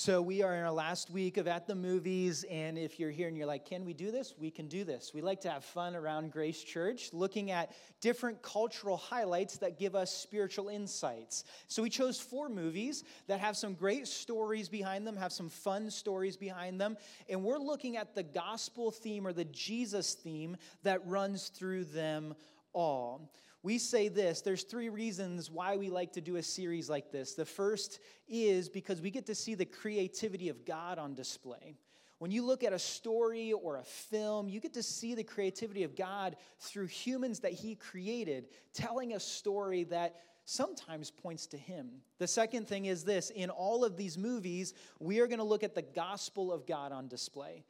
So, we are in our last week of At the Movies, and if you're here and you're like, can we do this? We can do this. We like to have fun around Grace Church, looking at different cultural highlights that give us spiritual insights. So, we chose four movies that have some great stories behind them, have some fun stories behind them, and we're looking at the gospel theme or the Jesus theme that runs through them all we say this there's three reasons why we like to do a series like this. The first is because we get to see the creativity of God on display. When you look at a story or a film, you get to see the creativity of God through humans that He created, telling a story that sometimes points to Him. The second thing is this in all of these movies, we are going to look at the gospel of God on display.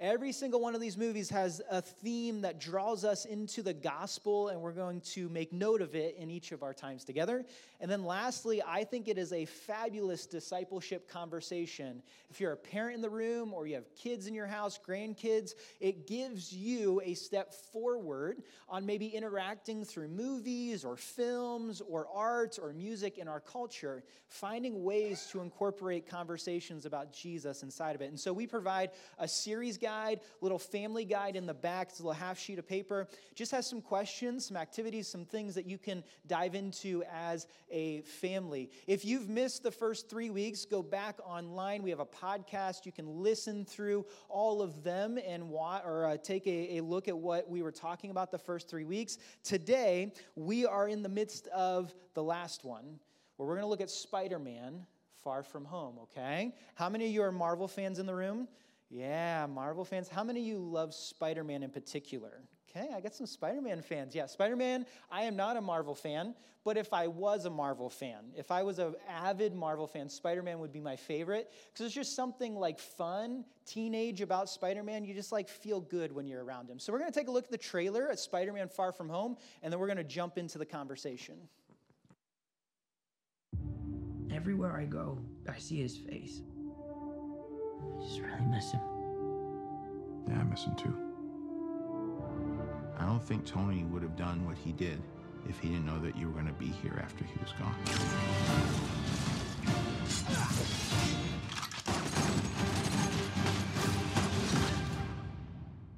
Every single one of these movies has a theme that draws us into the gospel, and we're going to make note of it in each of our times together. And then, lastly, I think it is a fabulous discipleship conversation. If you're a parent in the room or you have kids in your house, grandkids, it gives you a step forward on maybe interacting through movies or films or art or music in our culture, finding ways to incorporate conversations about Jesus inside of it. And so, we provide a series guide, little family guide in the back. It's a little half sheet of paper. Just has some questions, some activities, some things that you can dive into as a family. If you've missed the first three weeks, go back online. We have a podcast. You can listen through all of them and or uh, take a, a look at what we were talking about the first three weeks. Today, we are in the midst of the last one where we're going to look at Spider Man Far From Home, okay? How many of you are Marvel fans in the room? Yeah, Marvel fans. How many of you love Spider Man in particular? Okay, I got some Spider Man fans. Yeah, Spider Man, I am not a Marvel fan, but if I was a Marvel fan, if I was an avid Marvel fan, Spider Man would be my favorite because there's just something like fun, teenage about Spider Man. You just like feel good when you're around him. So we're going to take a look at the trailer at Spider Man Far From Home, and then we're going to jump into the conversation. Everywhere I go, I see his face. I just really miss him. Yeah, I miss him too. I don't think Tony would have done what he did if he didn't know that you were going to be here after he was gone.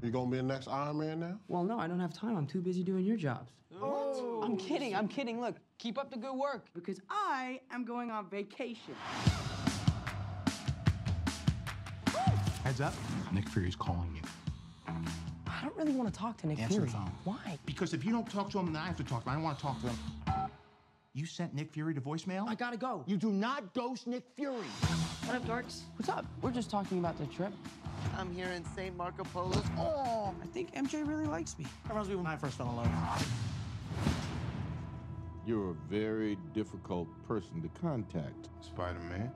You gonna be the next Iron Man now? Well, no, I don't have time. I'm too busy doing your jobs. What? I'm kidding. I'm kidding. Look, keep up the good work. Because I am going on vacation. Heads up, Nick Fury's calling you. I don't really want to talk to Nick Answer Fury. the phone. Why? Because if you don't talk to him, then I have to talk to him. I don't want to talk to him. You sent Nick Fury to voicemail? I gotta go. You do not ghost Nick Fury. What up, dorks? What's up? We're just talking about the trip. I'm here in St. Marco Polo. Oh, I think MJ really likes me. That reminds me when I first fell in love. You're a very difficult person to contact, Spider-Man.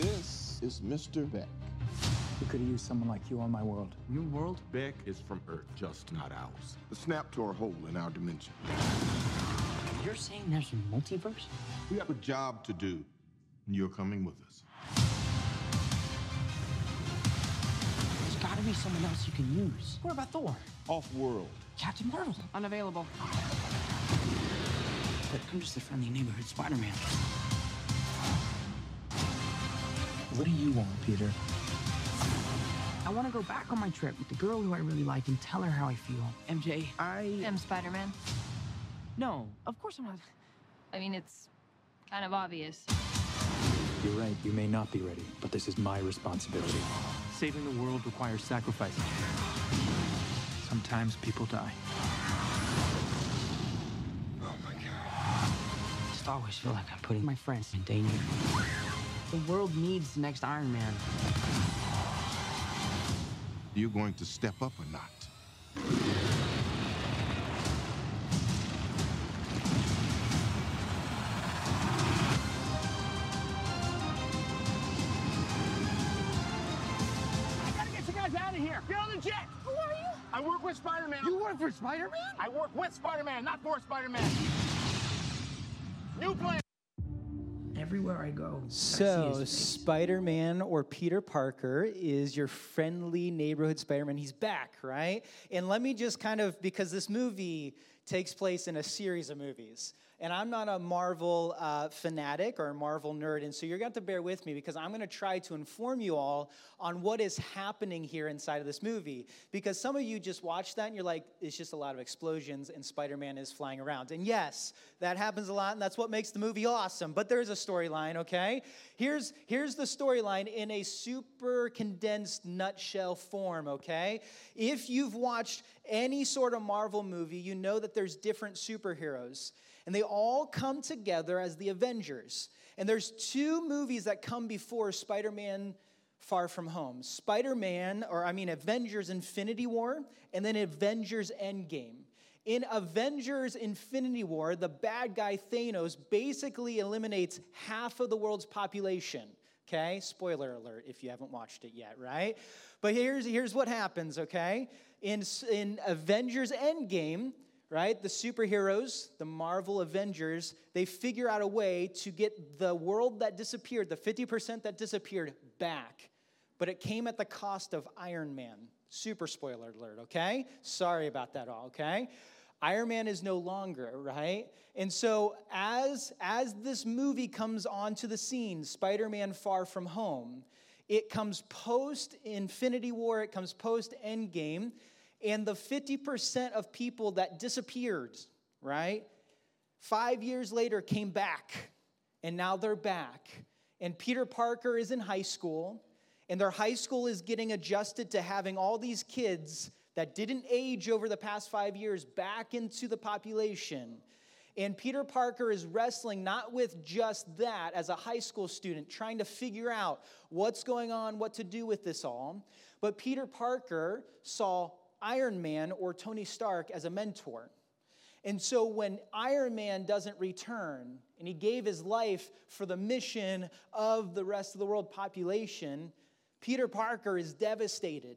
This is Mr. Beck. We could have used someone like you on my world. New world? Beck is from Earth, just not ours. The snap to our hole in our dimension. You're saying there's a multiverse? We have a job to do, and you're coming with us. There's gotta be someone else you can use. What about Thor? Off-world. Captain Marvel? Unavailable. But I'm just a friendly neighborhood Spider-Man. What do you want, Peter? I want to go back on my trip with the girl who I really like and tell her how I feel. MJ, I am Spider Man. No, of course I'm not. I mean, it's kind of obvious. You're right, you may not be ready, but this is my responsibility. Saving the world requires sacrifice. Sometimes people die. Oh my God. I just always feel like I'm putting my friends in danger. The world needs the next Iron Man. You going to step up or not? I gotta get you guys out of here. Get on the jet. Who are you? I work with Spider-Man. You work for Spider-Man? I work with Spider-Man, not for Spider-Man. New plan. Everywhere I go, So. Spider Man or Peter Parker is your friendly neighborhood Spider Man. He's back, right? And let me just kind of, because this movie takes place in a series of movies. And I'm not a Marvel uh, fanatic or a Marvel nerd, and so you're going to bear with me because I'm going to try to inform you all on what is happening here inside of this movie. Because some of you just watch that and you're like, it's just a lot of explosions and Spider Man is flying around. And yes, that happens a lot, and that's what makes the movie awesome. But there's a storyline, okay? Here's, here's the storyline in a super condensed nutshell form, okay? If you've watched any sort of Marvel movie, you know that there's different superheroes and they all come together as the Avengers. And there's two movies that come before Spider Man Far From Home Spider Man, or I mean, Avengers Infinity War, and then Avengers Endgame. In Avengers Infinity War, the bad guy Thanos basically eliminates half of the world's population. Okay, spoiler alert if you haven't watched it yet, right? But here's, here's what happens, okay? In, in Avengers Endgame, right? The superheroes, the Marvel Avengers, they figure out a way to get the world that disappeared, the 50% that disappeared, back. But it came at the cost of Iron Man. Super spoiler alert, okay? Sorry about that all, okay? Iron Man is no longer, right? And so as as this movie comes onto the scene, Spider-Man Far From Home, it comes post Infinity War, it comes post Endgame, and the 50% of people that disappeared, right, five years later came back, and now they're back. And Peter Parker is in high school, and their high school is getting adjusted to having all these kids that didn't age over the past five years back into the population. And Peter Parker is wrestling not with just that as a high school student, trying to figure out what's going on, what to do with this all, but Peter Parker saw Iron Man or Tony Stark as a mentor. And so when Iron Man doesn't return and he gave his life for the mission of the rest of the world population, Peter Parker is devastated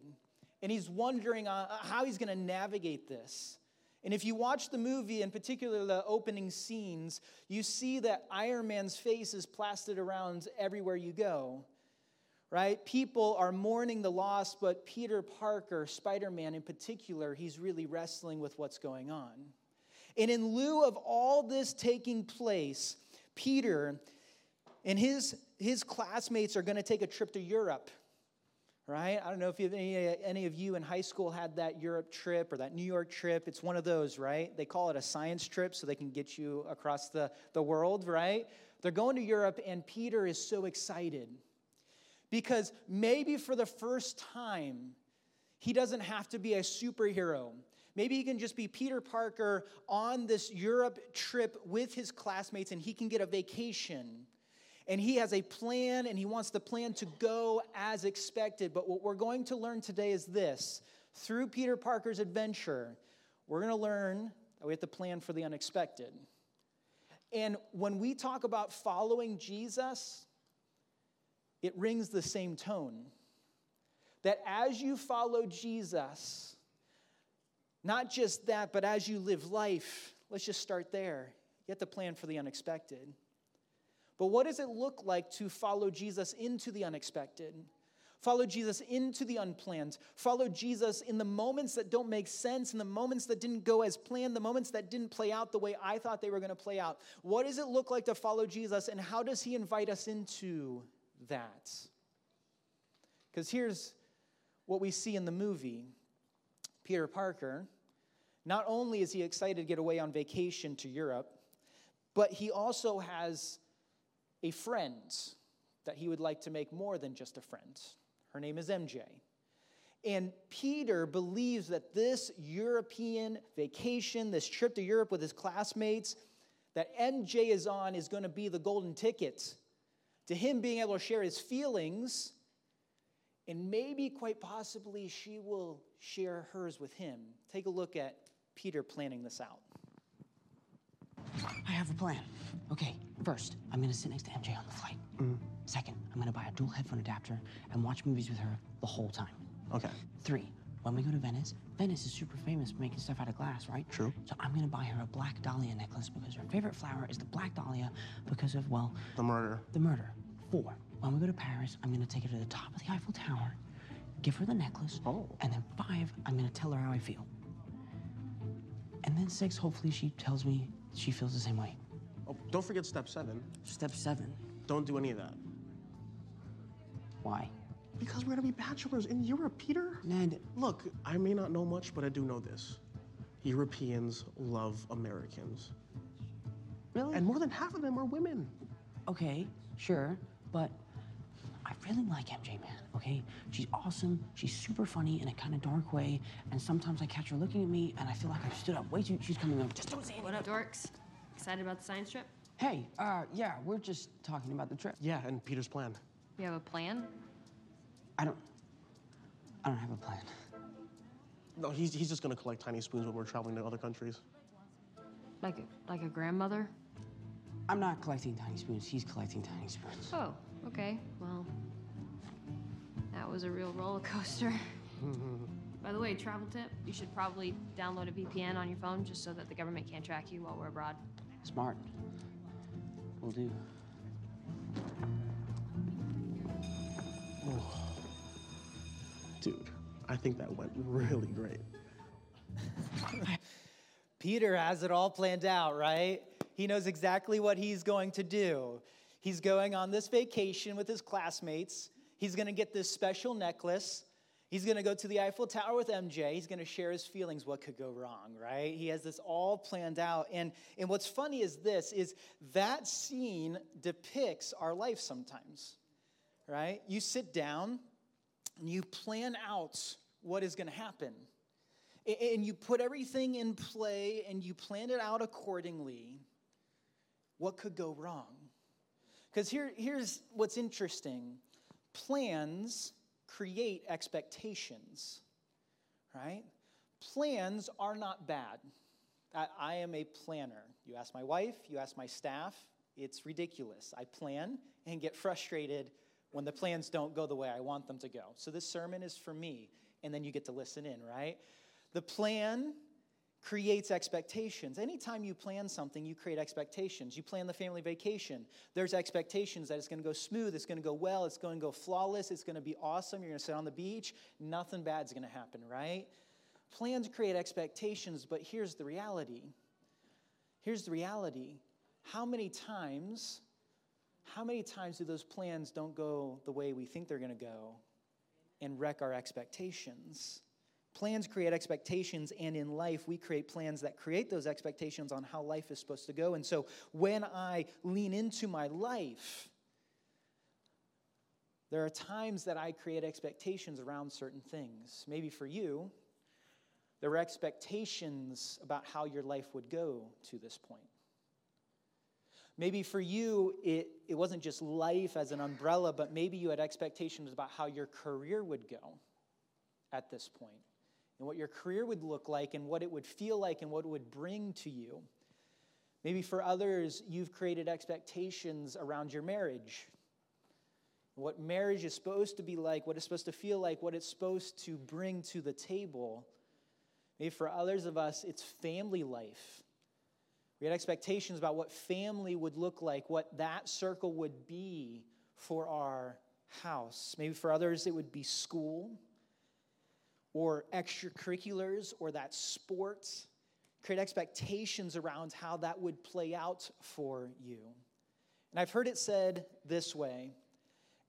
and he's wondering uh, how he's going to navigate this. And if you watch the movie, in particular the opening scenes, you see that Iron Man's face is plastered around everywhere you go right? People are mourning the loss, but Peter Parker, Spider Man in particular, he's really wrestling with what's going on. And in lieu of all this taking place, Peter and his, his classmates are going to take a trip to Europe. Right? I don't know if any, any of you in high school had that Europe trip or that New York trip. It's one of those, right? They call it a science trip so they can get you across the, the world, right? They're going to Europe, and Peter is so excited because maybe for the first time, he doesn't have to be a superhero. Maybe he can just be Peter Parker on this Europe trip with his classmates and he can get a vacation. And he has a plan and he wants the plan to go as expected. But what we're going to learn today is this through Peter Parker's adventure, we're going to learn that we have to plan for the unexpected. And when we talk about following Jesus, it rings the same tone. That as you follow Jesus, not just that, but as you live life, let's just start there. You have to plan for the unexpected. But what does it look like to follow Jesus into the unexpected? Follow Jesus into the unplanned. Follow Jesus in the moments that don't make sense, in the moments that didn't go as planned, the moments that didn't play out the way I thought they were going to play out. What does it look like to follow Jesus, and how does he invite us into that. Because here's what we see in the movie Peter Parker, not only is he excited to get away on vacation to Europe, but he also has a friend that he would like to make more than just a friend. Her name is MJ. And Peter believes that this European vacation, this trip to Europe with his classmates, that MJ is on is going to be the golden ticket to him being able to share his feelings, and maybe quite possibly she will share hers with him. Take a look at Peter planning this out. I have a plan. Okay, first, I'm gonna sit next to MJ on the flight. Mm. Second, I'm gonna buy a dual headphone adapter and watch movies with her the whole time. Okay. Three, when we go to Venice, Venice is super famous for making stuff out of glass, right? True. So I'm gonna buy her a black dahlia necklace because her favorite flower is the black dahlia because of, well, The murder. the murder. Four, when we go to Paris, I'm gonna take her to the top of the Eiffel Tower, give her the necklace, Oh. and then five, I'm gonna tell her how I feel. And then six, hopefully she tells me she feels the same way. Oh, don't forget step seven. Step seven. Don't do any of that. Why? Because we're gonna be bachelors in Europe, Peter. Ned. Look, I may not know much, but I do know this. Europeans love Americans. Really? And more than half of them are women. Okay, sure, but I really like MJ, man, okay? She's awesome, she's super funny in a kind of dark way, and sometimes I catch her looking at me and I feel like I've stood up way too. She's coming over. Just don't say anything. What up, dorks? Excited about the science trip? Hey, uh, yeah, we're just talking about the trip. Yeah, and Peter's plan. You have a plan? I don't. I don't have a plan. No, he's, he's just gonna collect tiny spoons when we're traveling to other countries. Like a, like a grandmother? I'm not collecting tiny spoons, he's collecting tiny spoons. Oh, okay. Well, that was a real roller coaster. By the way, travel tip, you should probably download a VPN on your phone just so that the government can't track you while we're abroad. Smart. Will do. Dude, I think that went really great. Peter has it all planned out, right? He knows exactly what he's going to do. He's going on this vacation with his classmates. He's going to get this special necklace. He's going to go to the Eiffel Tower with MJ. He's going to share his feelings. What could go wrong, right? He has this all planned out. And, and what's funny is this is that scene depicts our life sometimes, right? You sit down and you plan out what is going to happen. And you put everything in play and you plan it out accordingly. What could go wrong? Because here, here's what's interesting plans create expectations, right? Plans are not bad. I, I, am a planner. You ask my wife, you ask my staff, it's ridiculous. I plan and get frustrated when the plans don't go the way I want them to go. So this sermon is for me, and then you get to listen in, right? The plan creates expectations. Anytime you plan something, you create expectations. You plan the family vacation, there's expectations that it's to go smooth, it's to go well, it's to go flawless, it's to be awesome. You're to sit on the beach, nothing bad's to happen, right? Plans create expectations, but here's the reality. Here's the reality. How many times how many times do those plans don't go the way we think they're going to go and wreck our expectations? Plans create expectations, and in life, we create plans that create those expectations on how life is supposed to go. And so, when I lean into my life, there are times that I create expectations around certain things. Maybe for you, there were expectations about how your life would go to this point. Maybe for you, it, it wasn't just life as an umbrella, but maybe you had expectations about how your career would go at this point and what your career would look like and what it would feel like and what it would bring to you. Maybe for others, you've created expectations around your marriage. What marriage is supposed to be like, what it's supposed to feel like, what it's supposed to bring to the table. Maybe for others of us, it's family life. We had expectations about what family would look like, what that circle would be for our house. Maybe for others, it would be school or extracurriculars or that sports. Create expectations around how that would play out for you. And I've heard it said this way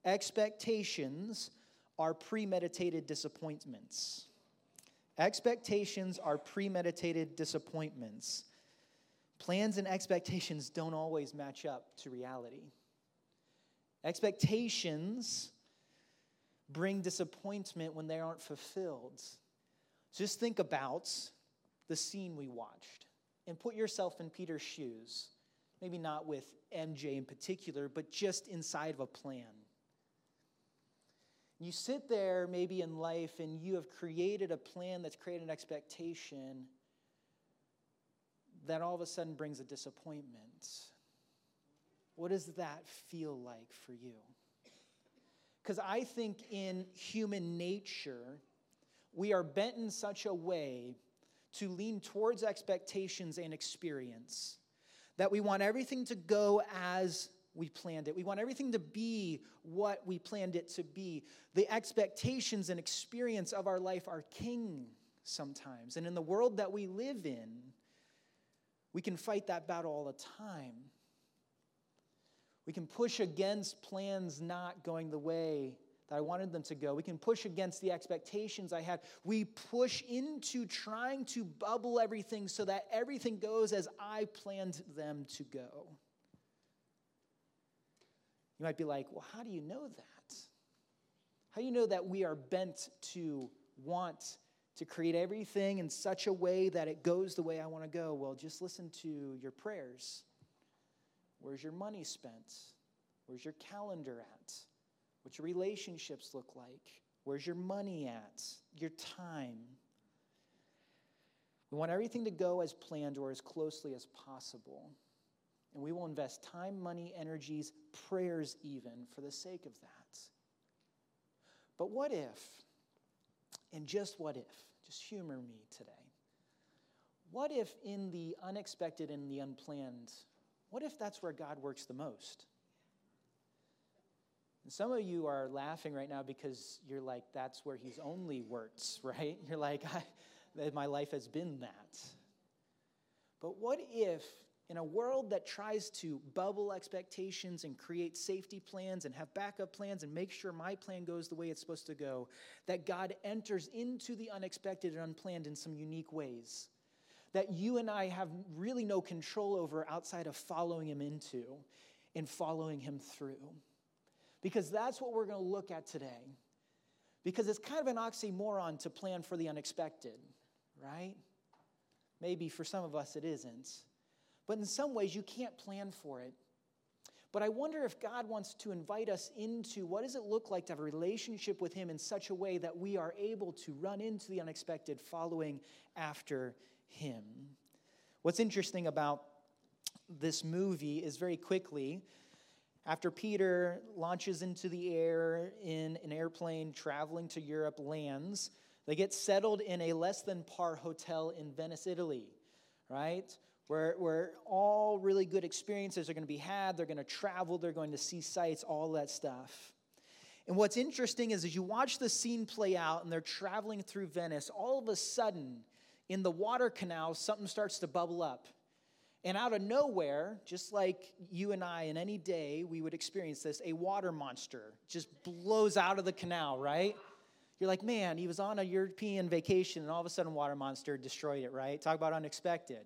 expectations are premeditated disappointments. Expectations are premeditated disappointments. Plans and expectations don't always match up to reality. Expectations bring disappointment when they aren't fulfilled. Just think about the scene we watched and put yourself in Peter's shoes. Maybe not with MJ in particular, but just inside of a plan. You sit there maybe in life and you have created a plan that's created an expectation that all of a sudden brings a disappointment. What does that feel like for you? Because I think in human nature, we are bent in such a way to lean towards expectations and experience that we want everything to go as we planned it. We want everything to be what we planned it to be. The expectations and experience of our life are king sometimes. And in the world that we live in, we can fight that battle all the time. We can push against plans not going the way that I wanted them to go. We can push against the expectations I had. We push into trying to bubble everything so that everything goes as I planned them to go. You might be like, well, how do you know that? How do you know that we are bent to want to create everything in such a way that it goes the way I want to go? Well, just listen to your prayers. Where's your money spent? Where's your calendar at? What's your relationships look like? Where's your money at? Your time? We want everything to go as planned or as closely as possible. And we will invest time, money, energies, prayers, even for the sake of that. But what if, and just what if, just humor me today, what if in the unexpected and the unplanned, what if that's where God works the most? And some of you are laughing right now because you're like, that's where he's only works, right? You're like, my life has been that. But what if in a world that tries to bubble expectations and create safety plans and have backup plans and make sure my plan goes the way it's supposed to go, that God enters into the unexpected and unplanned in some unique ways that you and I have really no control over outside of following Him into and following Him through. Because that's what we're going to look at today. Because it's kind of an oxymoron to plan for the unexpected, right? Maybe for some of us it isn't. But in some ways, you can't plan for it. But I wonder if God wants to invite us into what does it look like to have a relationship with Him in such a way that we are able to run into the unexpected following after Him. What's interesting about this movie is very quickly, after Peter launches into the air in an airplane traveling to Europe, lands, they get settled in a less than par hotel in Venice, Italy, right? Where, where all really good experiences are going to be had. They're going to travel, they're going to see sights, all that stuff. And what's interesting is as you watch the scene play out and they're traveling through Venice, all of a sudden, in the water canal, something starts to bubble up. And out of nowhere, just like you and I in any day, we would experience this, a water monster just blows out of the canal, right? You're like, man, he was on a European vacation and all of a sudden, water monster destroyed it, right? Talk about unexpected.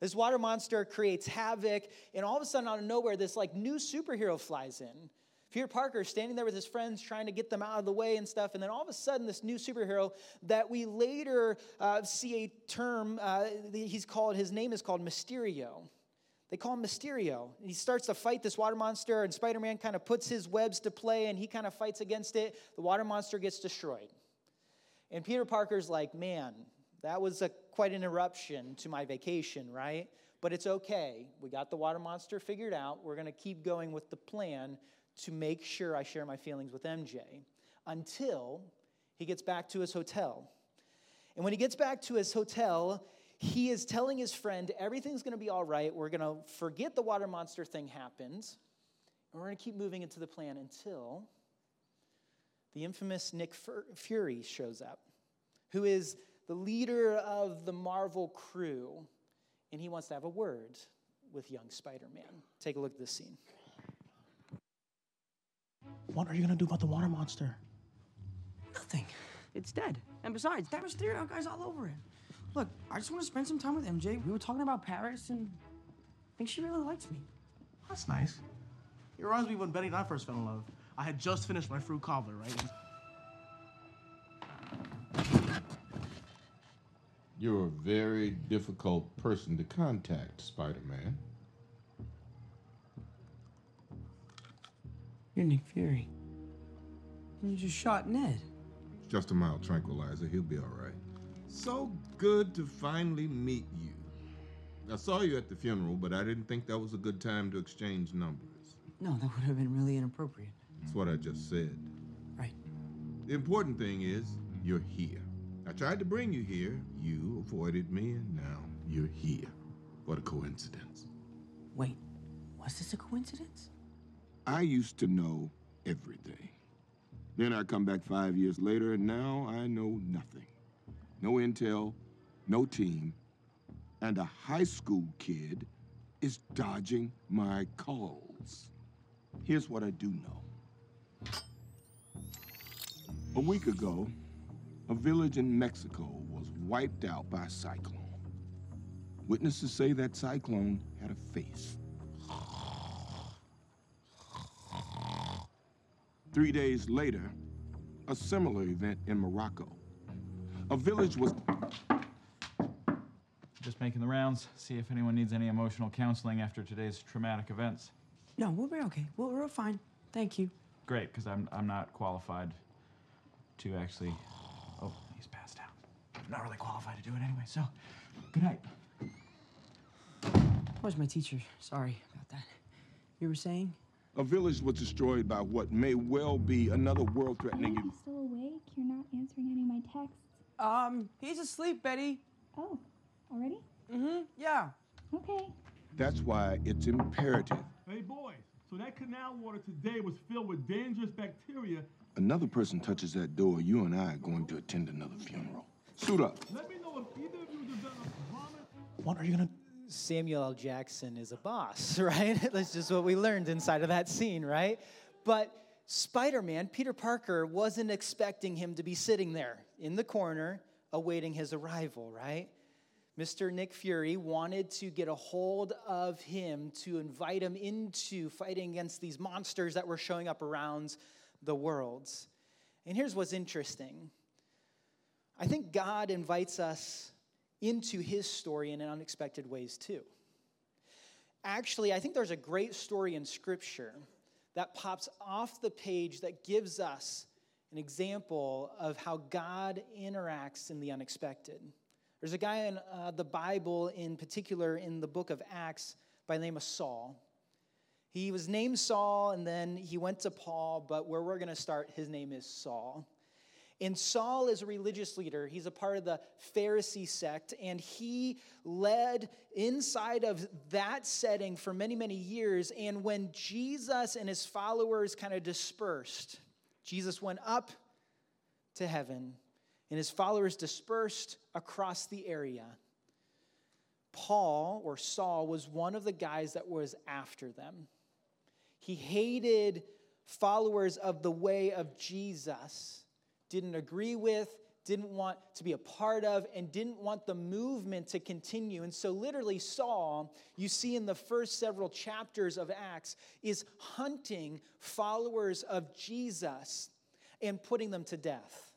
This water monster creates havoc, and all of a sudden, out of nowhere, this like new superhero flies in. Peter Parker standing there with his friends trying to get them out of the way and stuff, and then all of a sudden, this new superhero that we later uh, see a term, uh, he's called, his name is called Mysterio. They call him Mysterio. He starts to fight this water monster, and Spider Man kind of puts his webs to play and he kind of fights against it. The water monster gets destroyed. And Peter Parker's like, man, that was a, quite an eruption to my vacation, right? But it's okay. We got the water monster figured out. We're going to keep going with the plan to make sure I share my feelings with MJ until he gets back to his hotel. And when he gets back to his hotel, he is telling his friend everything's going to be all right. We're going to forget the water monster thing happened, and we're going to keep moving into the plan until the infamous Nick Fury shows up, who is the leader of the Marvel crew, and he wants to have a word with young Spider Man. Take a look at this scene. What are you gonna do about the water monster? Nothing. It's dead. And besides, that Mysterio guy's all over it. Look, I just want to spend some time with MJ. We were talking about Paris, and I think she really likes me. That's nice. It reminds me when Betty and I first fell in love. I had just finished my fruit cobbler, right? You're a very difficult person to contact, Spider Man. You're Nick Fury. You just shot Ned. Just a mild tranquilizer. He'll be all right. So good to finally meet you. I saw you at the funeral, but I didn't think that was a good time to exchange numbers. No, that would have been really inappropriate. That's what I just said. Right. The important thing is, you're here. I tried to bring you here. You avoided me, and now you're here. What a coincidence. Wait, was this a coincidence? I used to know everything. Then I come back five years later, and now I know nothing. No intel, no team, and a high school kid is dodging my calls. Here's what I do know. A week ago, a village in Mexico was wiped out by a cyclone. Witnesses say that cyclone had a face. Three days later, a similar event in Morocco. A village was. Just making the rounds, see if anyone needs any emotional counseling after today's traumatic events. No, we'll be okay. We're, we're fine. Thank you. Great, because I'm, I'm not qualified to actually. Oh, he's passed out. I'm not really qualified to do it anyway, so good night. Where's my teacher? Sorry about that. You were saying? A village was destroyed by what may well be another world threatening. I'm still awake. You're not answering any of my texts. Um, he's asleep, Betty. Oh, already? Mm-hmm. Yeah. Okay. That's why it's imperative. Hey, boys, so that canal water today was filled with dangerous bacteria. Another person touches that door, you and I are going to attend another funeral. Suit up. Let me know if either of you develop vomit. What are you gonna? Samuel L. Jackson is a boss, right? That's just what we learned inside of that scene, right? But Spider Man, Peter Parker, wasn't expecting him to be sitting there in the corner awaiting his arrival, right? Mr. Nick Fury wanted to get a hold of him to invite him into fighting against these monsters that were showing up around the world. And here's what's interesting I think God invites us into his story in unexpected ways too. Actually, I think there's a great story in Scripture that pops off the page that gives us an example of how God interacts in the unexpected. There's a guy in uh, the Bible, in particular in the book of Acts, by the name of Saul. He was named Saul, and then he went to Paul, but where we're going to start, his name is Saul. And Saul is a religious leader. He's a part of the Pharisee sect, and he led inside of that setting for many, many years. And when Jesus and his followers kind of dispersed, Jesus went up to heaven, and his followers dispersed across the area. Paul, or Saul, was one of the guys that was after them. He hated followers of the way of Jesus didn't agree with, didn't want to be a part of, and didn't want the movement to continue. And so, literally, Saul, you see in the first several chapters of Acts, is hunting followers of Jesus and putting them to death.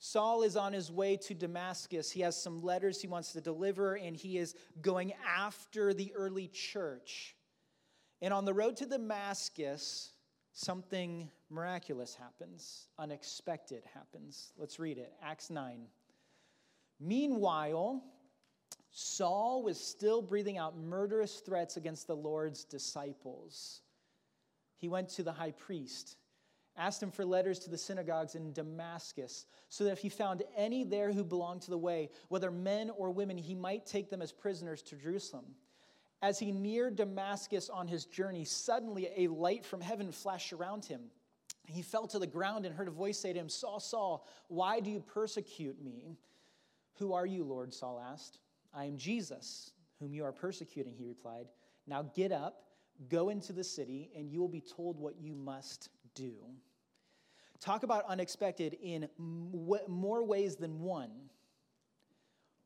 Saul is on his way to Damascus. He has some letters he wants to deliver, and he is going after the early church. And on the road to Damascus, something miraculous happens, unexpected happens. Let's read it Acts 9. Meanwhile, Saul was still breathing out murderous threats against the Lord's disciples. He went to the high priest, asked him for letters to the synagogues in Damascus, so that if he found any there who belonged to the way, whether men or women, he might take them as prisoners to Jerusalem. As he neared Damascus on his journey, suddenly a light from heaven flashed around him. He fell to the ground and heard a voice say to him, Saul, Saul, why do you persecute me? Who are you, Lord? Saul asked. I am Jesus, whom you are persecuting, he replied. Now get up, go into the city, and you will be told what you must do. Talk about unexpected in more ways than one.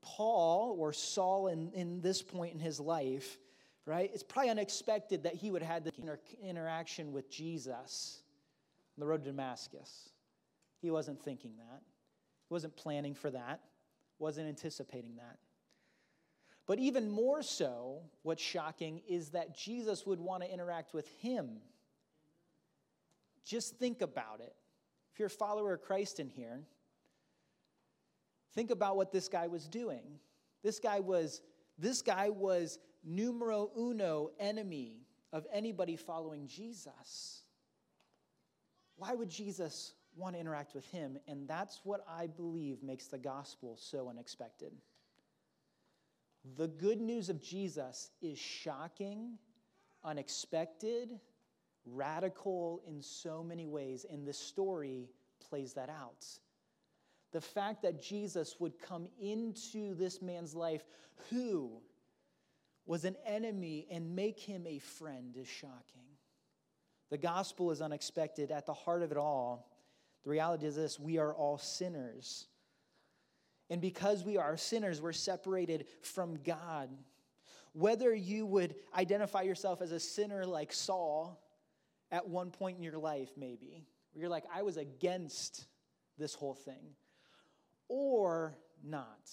Paul, or Saul, in, in this point in his life, right? It's probably unexpected that he would have the inter- interaction with Jesus on the road to Damascus. He wasn't thinking that. He wasn't planning for that. Wasn't anticipating that. But even more so, what's shocking is that Jesus would want to interact with him. Just think about it. If you're a follower of Christ in here, think about what this guy was doing. This guy was this guy was numero uno enemy of anybody following Jesus. Why would Jesus want to interact with him? And that's what I believe makes the gospel so unexpected. The good news of Jesus is shocking, unexpected, radical in so many ways, and this story plays that out. The fact that Jesus would come into this man's life who was an enemy and make him a friend is shocking. The gospel is unexpected. At the heart of it all, the reality is this we are all sinners. And because we are sinners, we're separated from God. Whether you would identify yourself as a sinner like Saul at one point in your life, maybe, where you're like, I was against this whole thing, or not,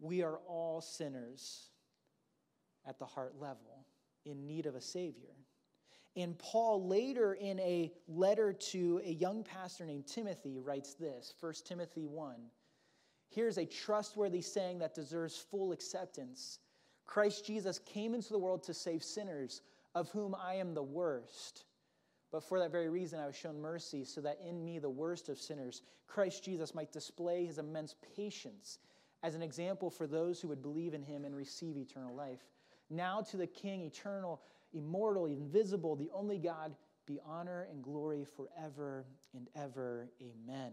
we are all sinners at the heart level in need of a Savior. And Paul, later in a letter to a young pastor named Timothy, writes this 1 Timothy 1. Here's a trustworthy saying that deserves full acceptance Christ Jesus came into the world to save sinners, of whom I am the worst. But for that very reason, I was shown mercy, so that in me, the worst of sinners, Christ Jesus might display his immense patience as an example for those who would believe in him and receive eternal life. Now to the King, eternal, immortal, invisible, the only God, be honor and glory forever and ever. Amen.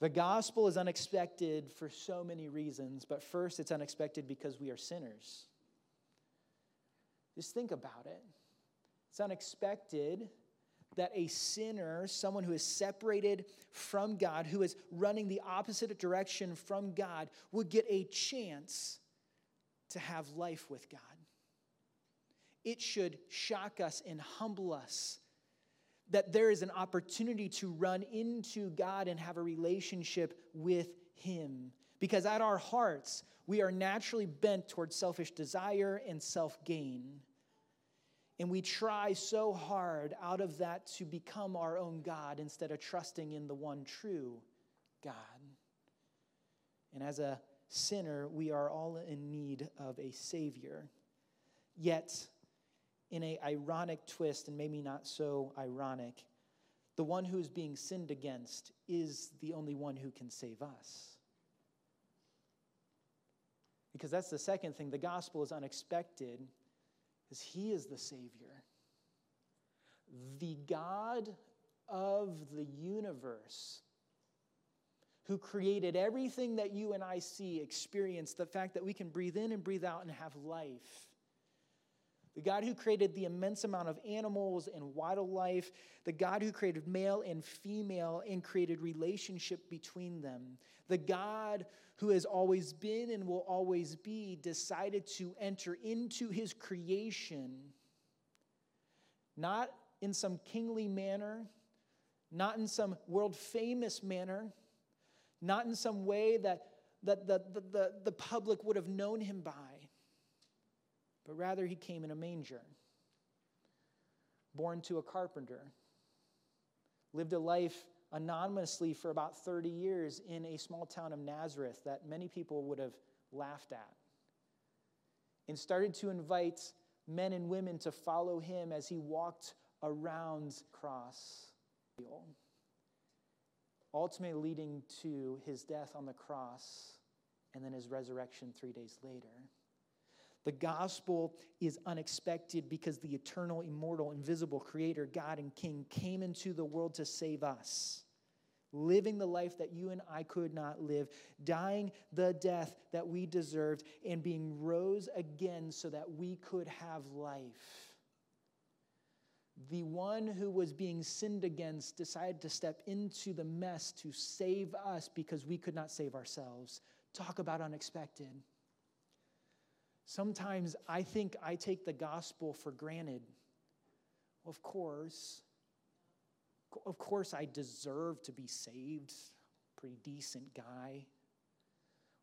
The gospel is unexpected for so many reasons, but first, it's unexpected because we are sinners. Just think about it. It's unexpected that a sinner, someone who is separated from God, who is running the opposite direction from God, would get a chance to have life with God. It should shock us and humble us that there is an opportunity to run into God and have a relationship with Him. Because at our hearts, we are naturally bent towards selfish desire and self gain. And we try so hard out of that to become our own God instead of trusting in the one true God. And as a sinner, we are all in need of a Savior. Yet, in a ironic twist, and maybe not so ironic, the one who is being sinned against is the only one who can save us. Because that's the second thing. The gospel is unexpected because he is the Savior. The God of the universe who created everything that you and I see, experience, the fact that we can breathe in and breathe out and have life the God who created the immense amount of animals and wildlife, the God who created male and female and created relationship between them, the God who has always been and will always be, decided to enter into his creation, not in some kingly manner, not in some world famous manner, not in some way that, that the, the, the, the public would have known him by but rather he came in a manger, born to a carpenter, lived a life anonymously for about 30 years in a small town of Nazareth that many people would have laughed at, and started to invite men and women to follow him as he walked around cross ultimately leading to his death on the cross and then his resurrection three days later. The gospel is unexpected because the eternal, immortal, invisible creator, God and King, came into the world to save us, living the life that you and I could not live, dying the death that we deserved, and being rose again so that we could have life. The one who was being sinned against decided to step into the mess to save us because we could not save ourselves. Talk about unexpected. Sometimes I think I take the gospel for granted. Of course, of course, I deserve to be saved. Pretty decent guy.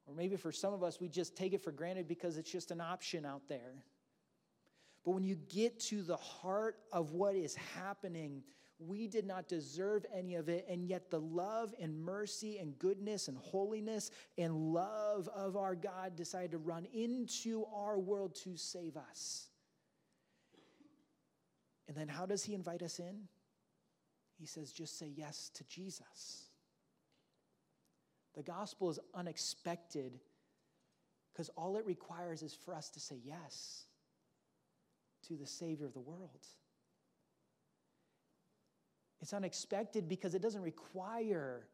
Or maybe for some of us, we just take it for granted because it's just an option out there. But when you get to the heart of what is happening, we did not deserve any of it, and yet the love and mercy and goodness and holiness and love of our God decided to run into our world to save us. And then how does He invite us in? He says, just say yes to Jesus. The gospel is unexpected because all it requires is for us to say yes to the Savior of the world. It's unexpected because it doesn't require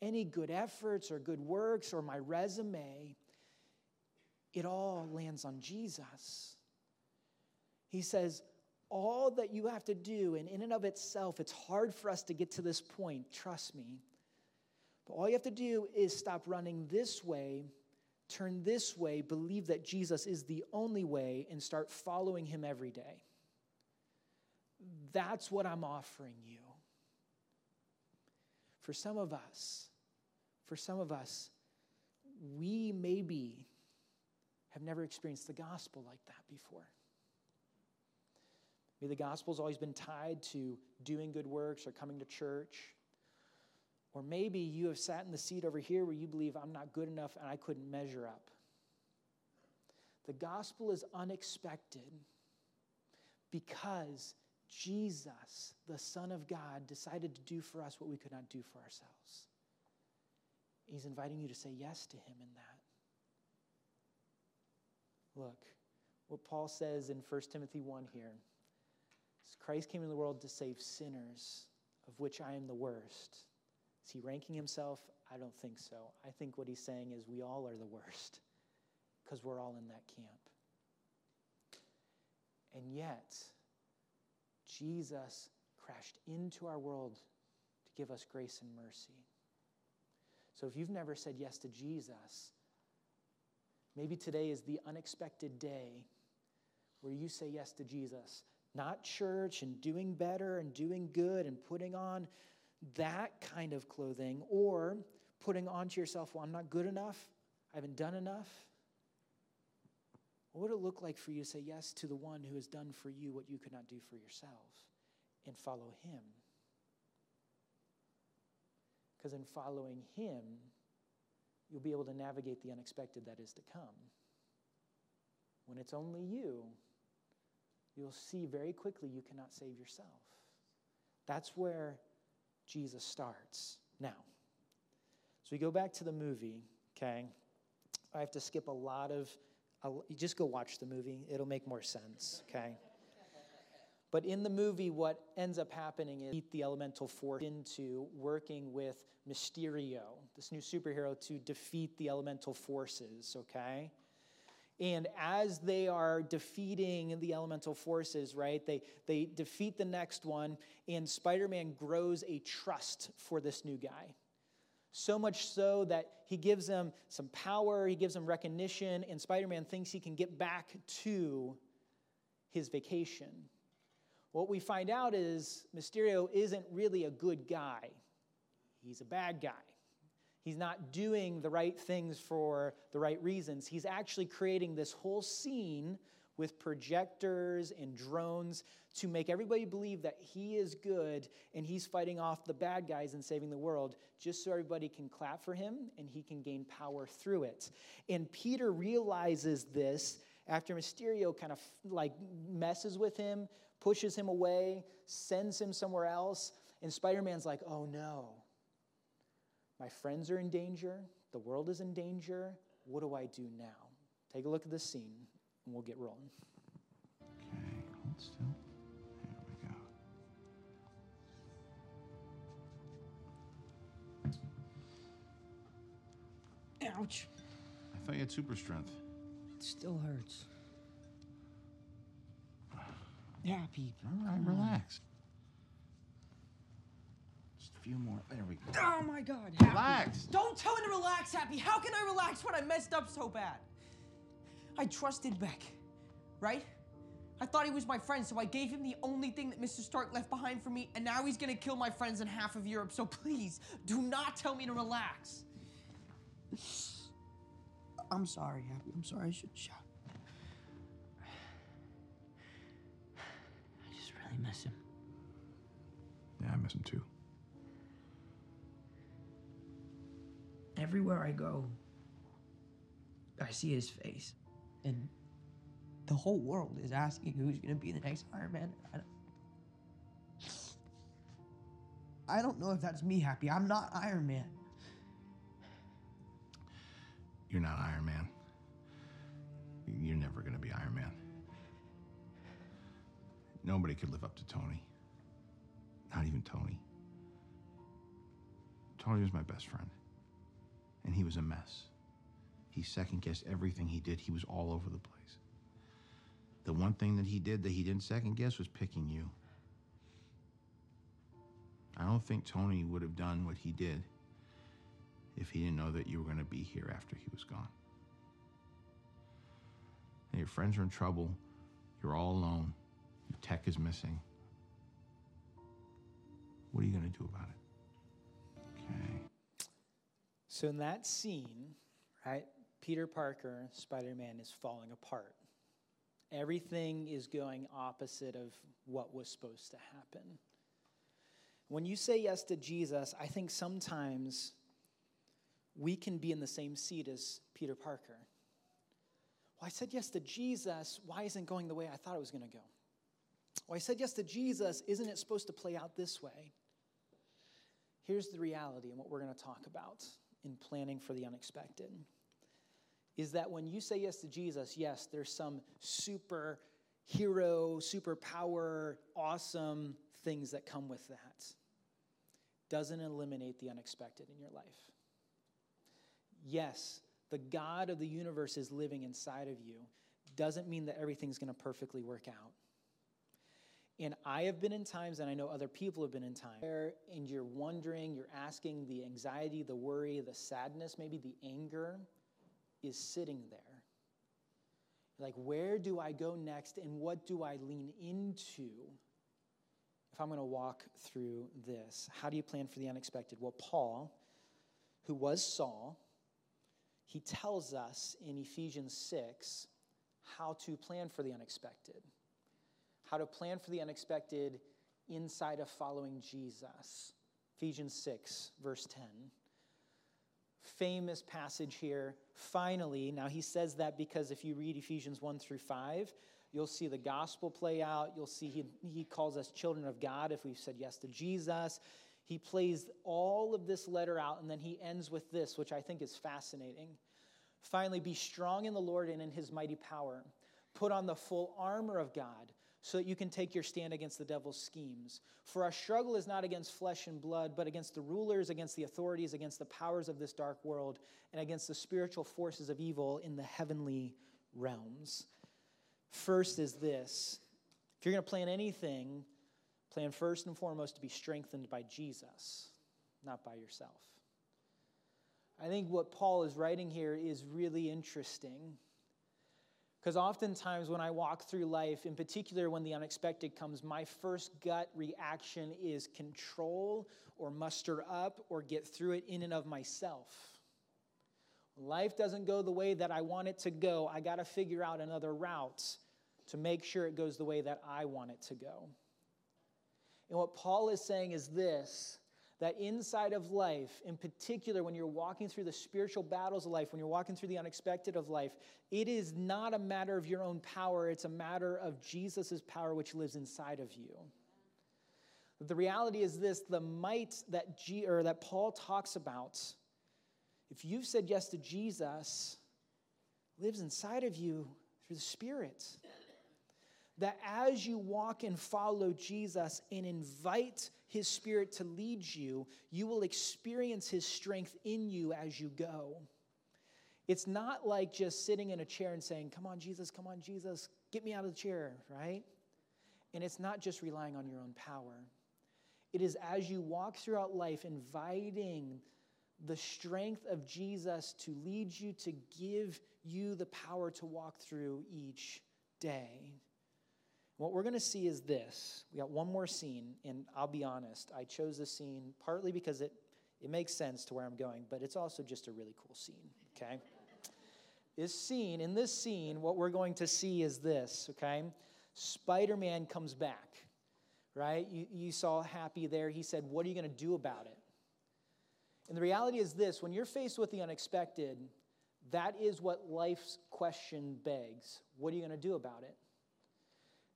any good efforts or good works or my resume. It all lands on Jesus. He says, all that you have to do, and in and of itself, it's hard for us to get to this point, trust me. But all you have to do is stop running this way, turn this way, believe that Jesus is the only way, and start following him every day. That's what I'm offering you. For some of us, for some of us, we maybe have never experienced the gospel like that before. Maybe the gospel's always been tied to doing good works or coming to church. Or maybe you have sat in the seat over here where you believe I'm not good enough and I couldn't measure up. The gospel is unexpected because Jesus, the Son of God, decided to do for us what we could not do for ourselves. He's inviting you to say yes to Him in that. Look, what Paul says in 1 Timothy 1 here is Christ came in the world to save sinners, of which I am the worst. Is he ranking himself? I don't think so. I think what he's saying is we all are the worst because we're all in that camp. And yet, Jesus crashed into our world to give us grace and mercy. So if you've never said yes to Jesus, maybe today is the unexpected day where you say yes to Jesus. Not church and doing better and doing good and putting on that kind of clothing or putting onto yourself, well, I'm not good enough, I haven't done enough. What would it look like for you to say yes to the one who has done for you what you could not do for yourself and follow him? Because in following him, you'll be able to navigate the unexpected that is to come. When it's only you, you'll see very quickly you cannot save yourself. That's where Jesus starts. Now, so we go back to the movie, okay? I have to skip a lot of, I'll, you just go watch the movie, it'll make more sense, okay? But in the movie, what ends up happening is the elemental force into working with Mysterio, this new superhero, to defeat the elemental forces, okay? And as they are defeating the elemental forces, right, they, they defeat the next one, and Spider Man grows a trust for this new guy. So much so that he gives him some power, he gives him recognition, and Spider Man thinks he can get back to his vacation. What we find out is Mysterio isn't really a good guy, he's a bad guy. He's not doing the right things for the right reasons. He's actually creating this whole scene with projectors and drones to make everybody believe that he is good and he's fighting off the bad guys and saving the world, just so everybody can clap for him and he can gain power through it. And Peter realizes this after Mysterio kind of like messes with him, pushes him away, sends him somewhere else, and Spider Man's like, oh no my friends are in danger. The world is in danger. What do I do now? Take a look at this scene and we'll get rolling. Okay, hold still. Here we go. Ouch. I thought you had super strength. It still hurts. Yeah, Pete. All right, relax. Just a few more. There we go. Oh my God. Happy. Relax. Don't tell me to relax, Happy. How can I relax when I messed up so bad? I trusted Beck, right? I thought he was my friend, so I gave him the only thing that Mr. Stark left behind for me, and now he's gonna kill my friends in half of Europe. So please, do not tell me to relax. I'm sorry, Happy. I'm sorry I should shout. I just really miss him. Yeah, I miss him too. Everywhere I go, I see his face. And the whole world is asking who's going to be the next Iron Man. I don't, I don't know if that's me happy. I'm not Iron Man. You're not Iron Man. You're never going to be Iron Man. Nobody could live up to Tony. Not even Tony. Tony was my best friend. And he was a mess. He second guessed everything he did. He was all over the place. The one thing that he did that he didn't second guess was picking you. I don't think Tony would have done what he did if he didn't know that you were going to be here after he was gone. And your friends are in trouble. You're all alone. Your tech is missing. What are you going to do about it? Okay. So in that scene, right, Peter Parker, Spider Man, is falling apart. Everything is going opposite of what was supposed to happen. When you say yes to Jesus, I think sometimes we can be in the same seat as Peter Parker. Well, I said yes to Jesus. Why isn't it going the way I thought it was going to go? Well, I said yes to Jesus. Isn't it supposed to play out this way? Here's the reality and what we're going to talk about in planning for the unexpected is that when you say yes to Jesus, yes, there's some super hero, super power, awesome things that come with that. Doesn't eliminate the unexpected in your life. Yes, the God of the universe is living inside of you. Doesn't mean that everything's going to perfectly work out. And I have been in times, and I know other people have been in times, where, and you're wondering, you're asking the anxiety, the worry, the sadness, maybe the anger is sitting there. Like, where do I go next, and what do I lean into if I'm going to walk through this? How do you plan for the unexpected? Well, Paul, who was Saul, he tells us in Ephesians 6 how to plan for the unexpected how to plan for the unexpected inside of following Jesus. Ephesians 6, verse 10. Famous passage here. Finally, now he says that because if you read Ephesians 1 through 5, you'll see the gospel play out. You'll see he, he calls us children of God if we've said yes to Jesus. He plays all of this letter out, and then he ends with this, which I think is fascinating. Finally, be strong in the Lord and in his mighty power. Put on the full armor of God so that you can take your stand against the devil's schemes. For our struggle is not against flesh and blood, but against the rulers, against the authorities, against the powers of this dark world, and against the spiritual forces of evil in the heavenly realms. First is this if you're going to plan anything, plan first and foremost to be strengthened by Jesus, not by yourself. I think what Paul is writing here is really interesting because oftentimes when I walk through life, in particular when the unexpected comes, my first gut reaction is control or muster up or get through it in and of myself. life doesn't go the way that I want it to go, I got to figure out another route to make sure it goes the way that I want it to go. And what Paul is saying is this that inside of life, in particular, when you're walking through the spiritual battles of life, when you're walking through the unexpected of life, it is not a matter of your own power, it's a matter of Jesus' power which lives inside of you. The reality is this the might that, G, or that Paul talks about, if you've said yes to Jesus, lives inside of you through the Spirit that as you walk and follow Jesus and invite his spirit to lead you, you will experience his strength in you as you go. It's not like just sitting in a chair and saying, Come on, Jesus, come on, Jesus, get me out of the chair, right? And it's not just relying on your own power. It is as you walk throughout life, inviting the strength of Jesus to lead you, to give you the power to walk through each day. What we're going to see is this. We got one more scene, and I'll be honest, I chose this scene partly because it, it makes sense to where I'm going, but it's also just a really cool scene, okay? This scene, in this scene, what we're going to see is this, okay? Spider Man comes back, right? You, you saw Happy there. He said, What are you going to do about it? And the reality is this when you're faced with the unexpected, that is what life's question begs. What are you going to do about it?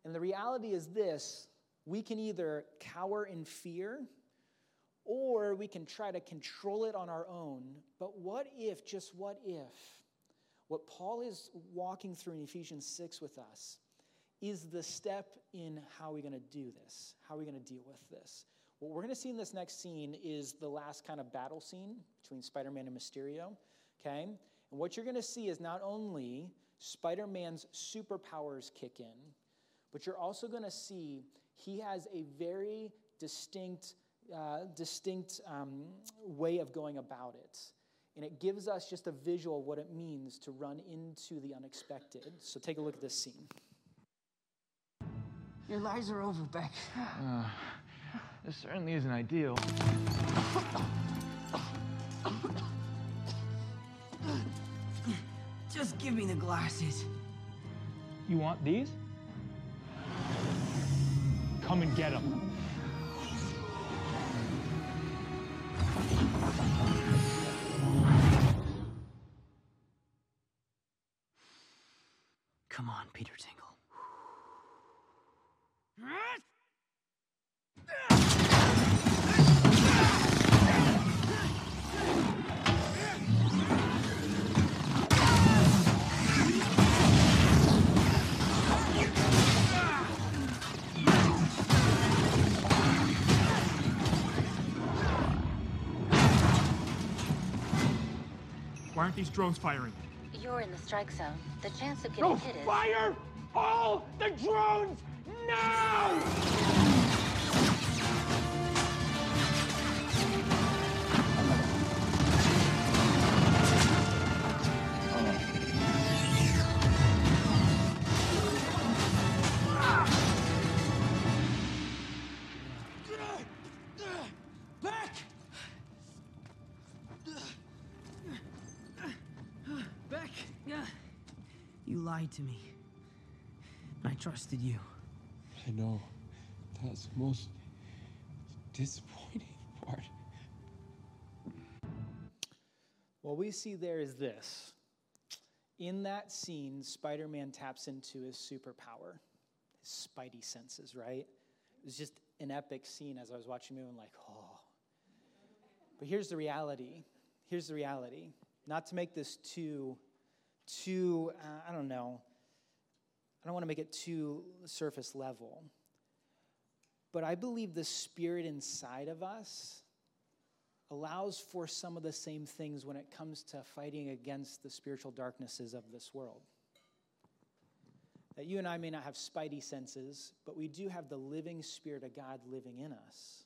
And the reality is this we can either cower in fear or we can try to control it on our own. But what if, just what if, what Paul is walking through in Ephesians 6 with us is the step in how we're going to do this, how are we going to deal with this. What we're going to see in this next scene is the last kind of battle scene between Spider Man and Mysterio, okay? And what you're going to see is not only Spider Man's superpowers kick in, but you're also going to see he has a very distinct, uh, distinct um, way of going about it. And it gives us just a visual of what it means to run into the unexpected. So take a look at this scene. Your lies are over, Beck. Uh, this certainly isn't ideal. Just give me the glasses. You want these? Come and get them. Come on, Peter Why aren't these drones firing? You're in the strike zone. The chance of getting No, hit is. fire all the drones now! Lied to me. I trusted you. I know. That's the most disappointing part. What we see there is this. In that scene, Spider Man taps into his superpower, his spidey senses, right? It was just an epic scene as I was watching the movie. I'm like, oh. But here's the reality. Here's the reality. Not to make this too, too, uh, I don't know, I don't want to make it too surface level. But I believe the spirit inside of us allows for some of the same things when it comes to fighting against the spiritual darknesses of this world. That you and I may not have spidey senses, but we do have the living spirit of God living in us.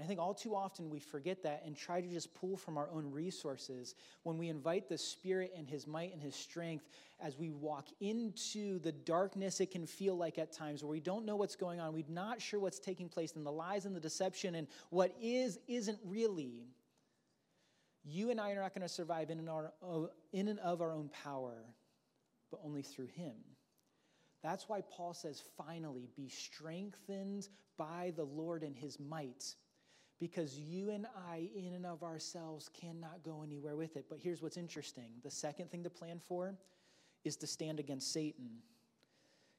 I think all too often we forget that and try to just pull from our own resources when we invite the Spirit and His might and His strength as we walk into the darkness it can feel like at times where we don't know what's going on, we're not sure what's taking place, and the lies and the deception and what is isn't really. You and I are not going to survive in and, our, in and of our own power, but only through Him. That's why Paul says, finally, be strengthened by the Lord and His might because you and I, in and of ourselves, cannot go anywhere with it. But here's what's interesting the second thing to plan for is to stand against Satan.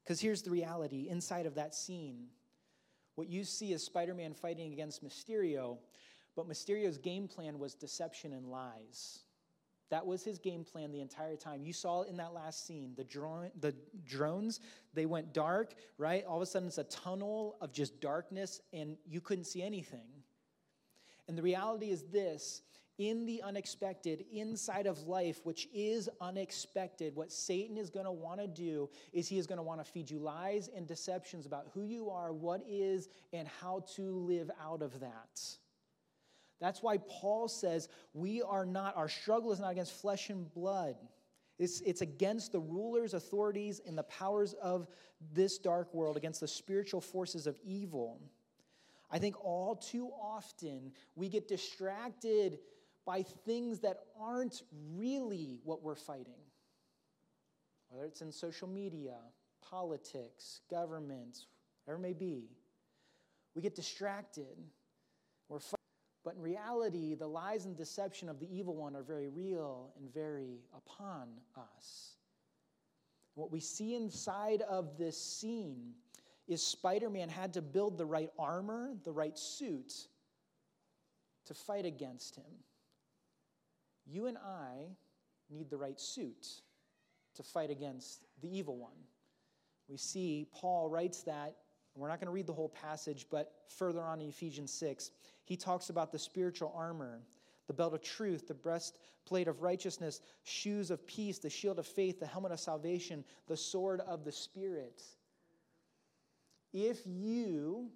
Because here's the reality inside of that scene, what you see is Spider Man fighting against Mysterio, but Mysterio's game plan was deception and lies. That was his game plan the entire time. You saw in that last scene. The, drone, the drones, they went dark, right? All of a sudden, it's a tunnel of just darkness, and you couldn't see anything. And the reality is this in the unexpected, inside of life, which is unexpected, what Satan is going to want to do is he is going to want to feed you lies and deceptions about who you are, what is, and how to live out of that. That's why Paul says we are not, our struggle is not against flesh and blood. It's, it's against the rulers, authorities, and the powers of this dark world, against the spiritual forces of evil. I think all too often we get distracted by things that aren't really what we're fighting. Whether it's in social media, politics, government, whatever it may be. We get distracted. We're. But in reality, the lies and deception of the evil one are very real and very upon us. What we see inside of this scene is Spider Man had to build the right armor, the right suit to fight against him. You and I need the right suit to fight against the evil one. We see Paul writes that, we're not going to read the whole passage, but further on in Ephesians 6, he talks about the spiritual armor the belt of truth, the breastplate of righteousness, shoes of peace, the shield of faith, the helmet of salvation, the sword of the Spirit. If you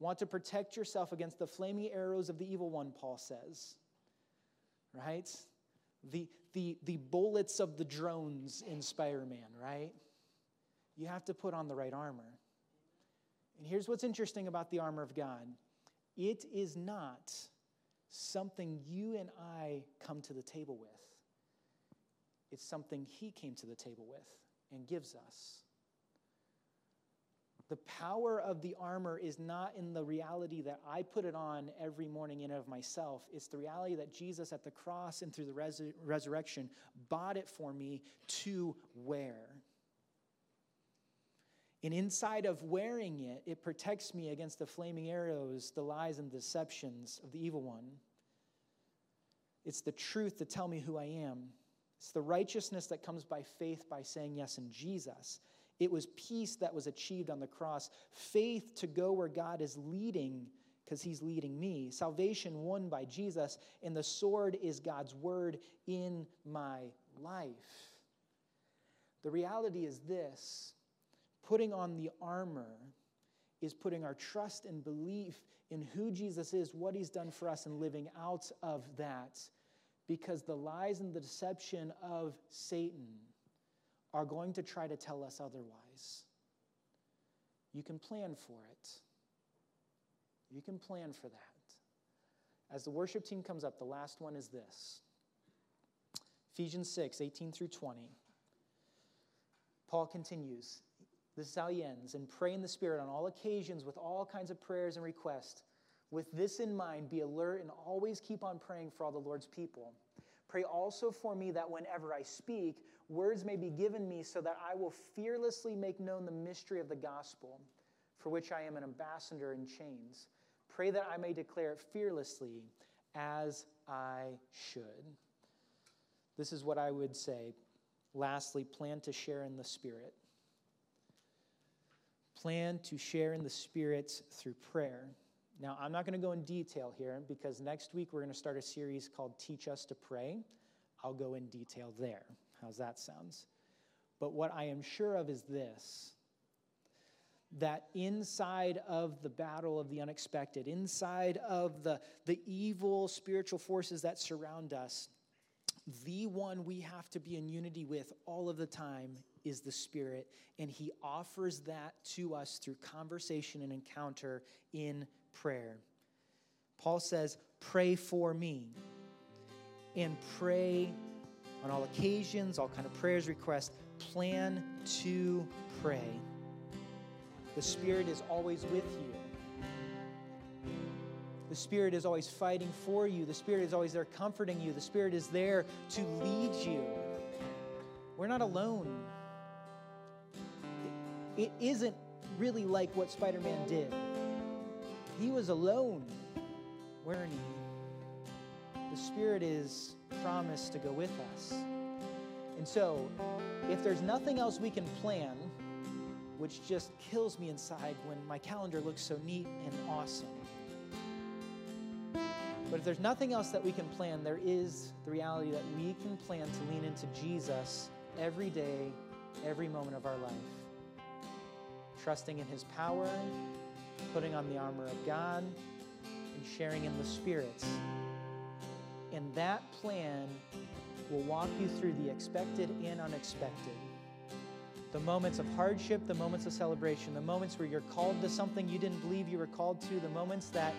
want to protect yourself against the flaming arrows of the evil one, Paul says, right? The, the, the bullets of the drones in Spider Man, right? You have to put on the right armor. And here's what's interesting about the armor of God it is not something you and I come to the table with, it's something He came to the table with and gives us. The power of the armor is not in the reality that I put it on every morning in and of myself. It's the reality that Jesus at the cross and through the res- resurrection bought it for me to wear. And inside of wearing it, it protects me against the flaming arrows, the lies and deceptions of the evil one. It's the truth to tell me who I am. It's the righteousness that comes by faith by saying yes in Jesus. It was peace that was achieved on the cross, faith to go where God is leading because he's leading me, salvation won by Jesus, and the sword is God's word in my life. The reality is this putting on the armor is putting our trust and belief in who Jesus is, what he's done for us, and living out of that because the lies and the deception of Satan are going to try to tell us otherwise. You can plan for it. You can plan for that. As the worship team comes up, the last one is this Ephesians 6 18 through 20. Paul continues. This is how he ends. And pray in the Spirit on all occasions with all kinds of prayers and requests. With this in mind, be alert and always keep on praying for all the Lord's people. Pray also for me that whenever I speak, words may be given me so that I will fearlessly make known the mystery of the gospel, for which I am an ambassador in chains. Pray that I may declare it fearlessly as I should. This is what I would say. Lastly, plan to share in the Spirit. Plan to share in the Spirit through prayer. Now, I'm not going to go in detail here because next week we're going to start a series called Teach Us to Pray. I'll go in detail there. How's that sounds? But what I am sure of is this that inside of the battle of the unexpected, inside of the, the evil spiritual forces that surround us, the one we have to be in unity with all of the time is the Spirit, and He offers that to us through conversation and encounter in prayer. Paul says, Pray for me. And pray on all occasions, all kind of prayers, requests. Plan to pray. The Spirit is always with you. The Spirit is always fighting for you. The Spirit is always there comforting you. The Spirit is there to lead you. We're not alone. It isn't really like what Spider Man did. He was alone, weren't he? The Spirit is promised to go with us. And so, if there's nothing else we can plan, which just kills me inside when my calendar looks so neat and awesome. But if there's nothing else that we can plan, there is the reality that we can plan to lean into Jesus every day, every moment of our life. Trusting in his power, putting on the armor of God, and sharing in the spirits. And that plan will walk you through the expected and unexpected. The moments of hardship, the moments of celebration, the moments where you're called to something you didn't believe you were called to, the moments that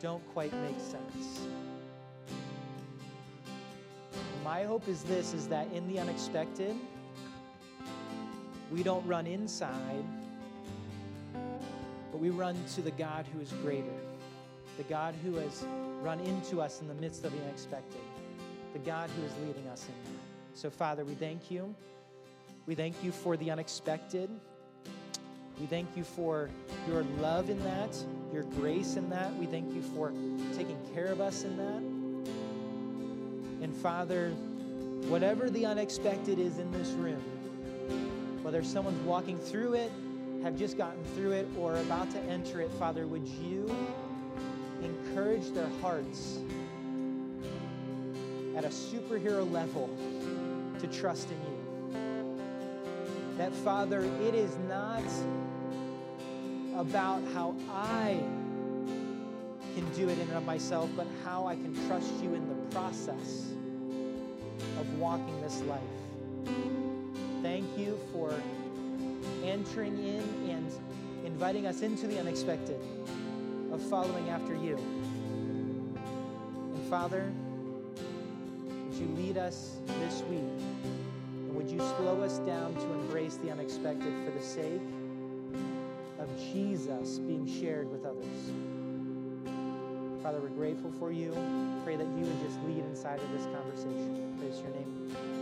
don't quite make sense. My hope is this is that in the unexpected, we don't run inside, but we run to the God who is greater, the God who has run into us in the midst of the unexpected, the God who is leading us in that. So, Father, we thank you. We thank you for the unexpected. We thank you for your love in that, your grace in that. We thank you for taking care of us in that. And Father, whatever the unexpected is in this room, whether someone's walking through it, have just gotten through it, or about to enter it, Father, would you encourage their hearts at a superhero level to trust in you. That, Father, it is not about how I can do it in and of myself, but how I can trust you in the process of walking this life. Thank you for entering in and inviting us into the unexpected of following after you. And Father, would you lead us this week? And would you slow us down to embrace the unexpected for the sake of Jesus being shared with others? Father, we're grateful for you. Pray that you would just lead inside of this conversation. Praise your name.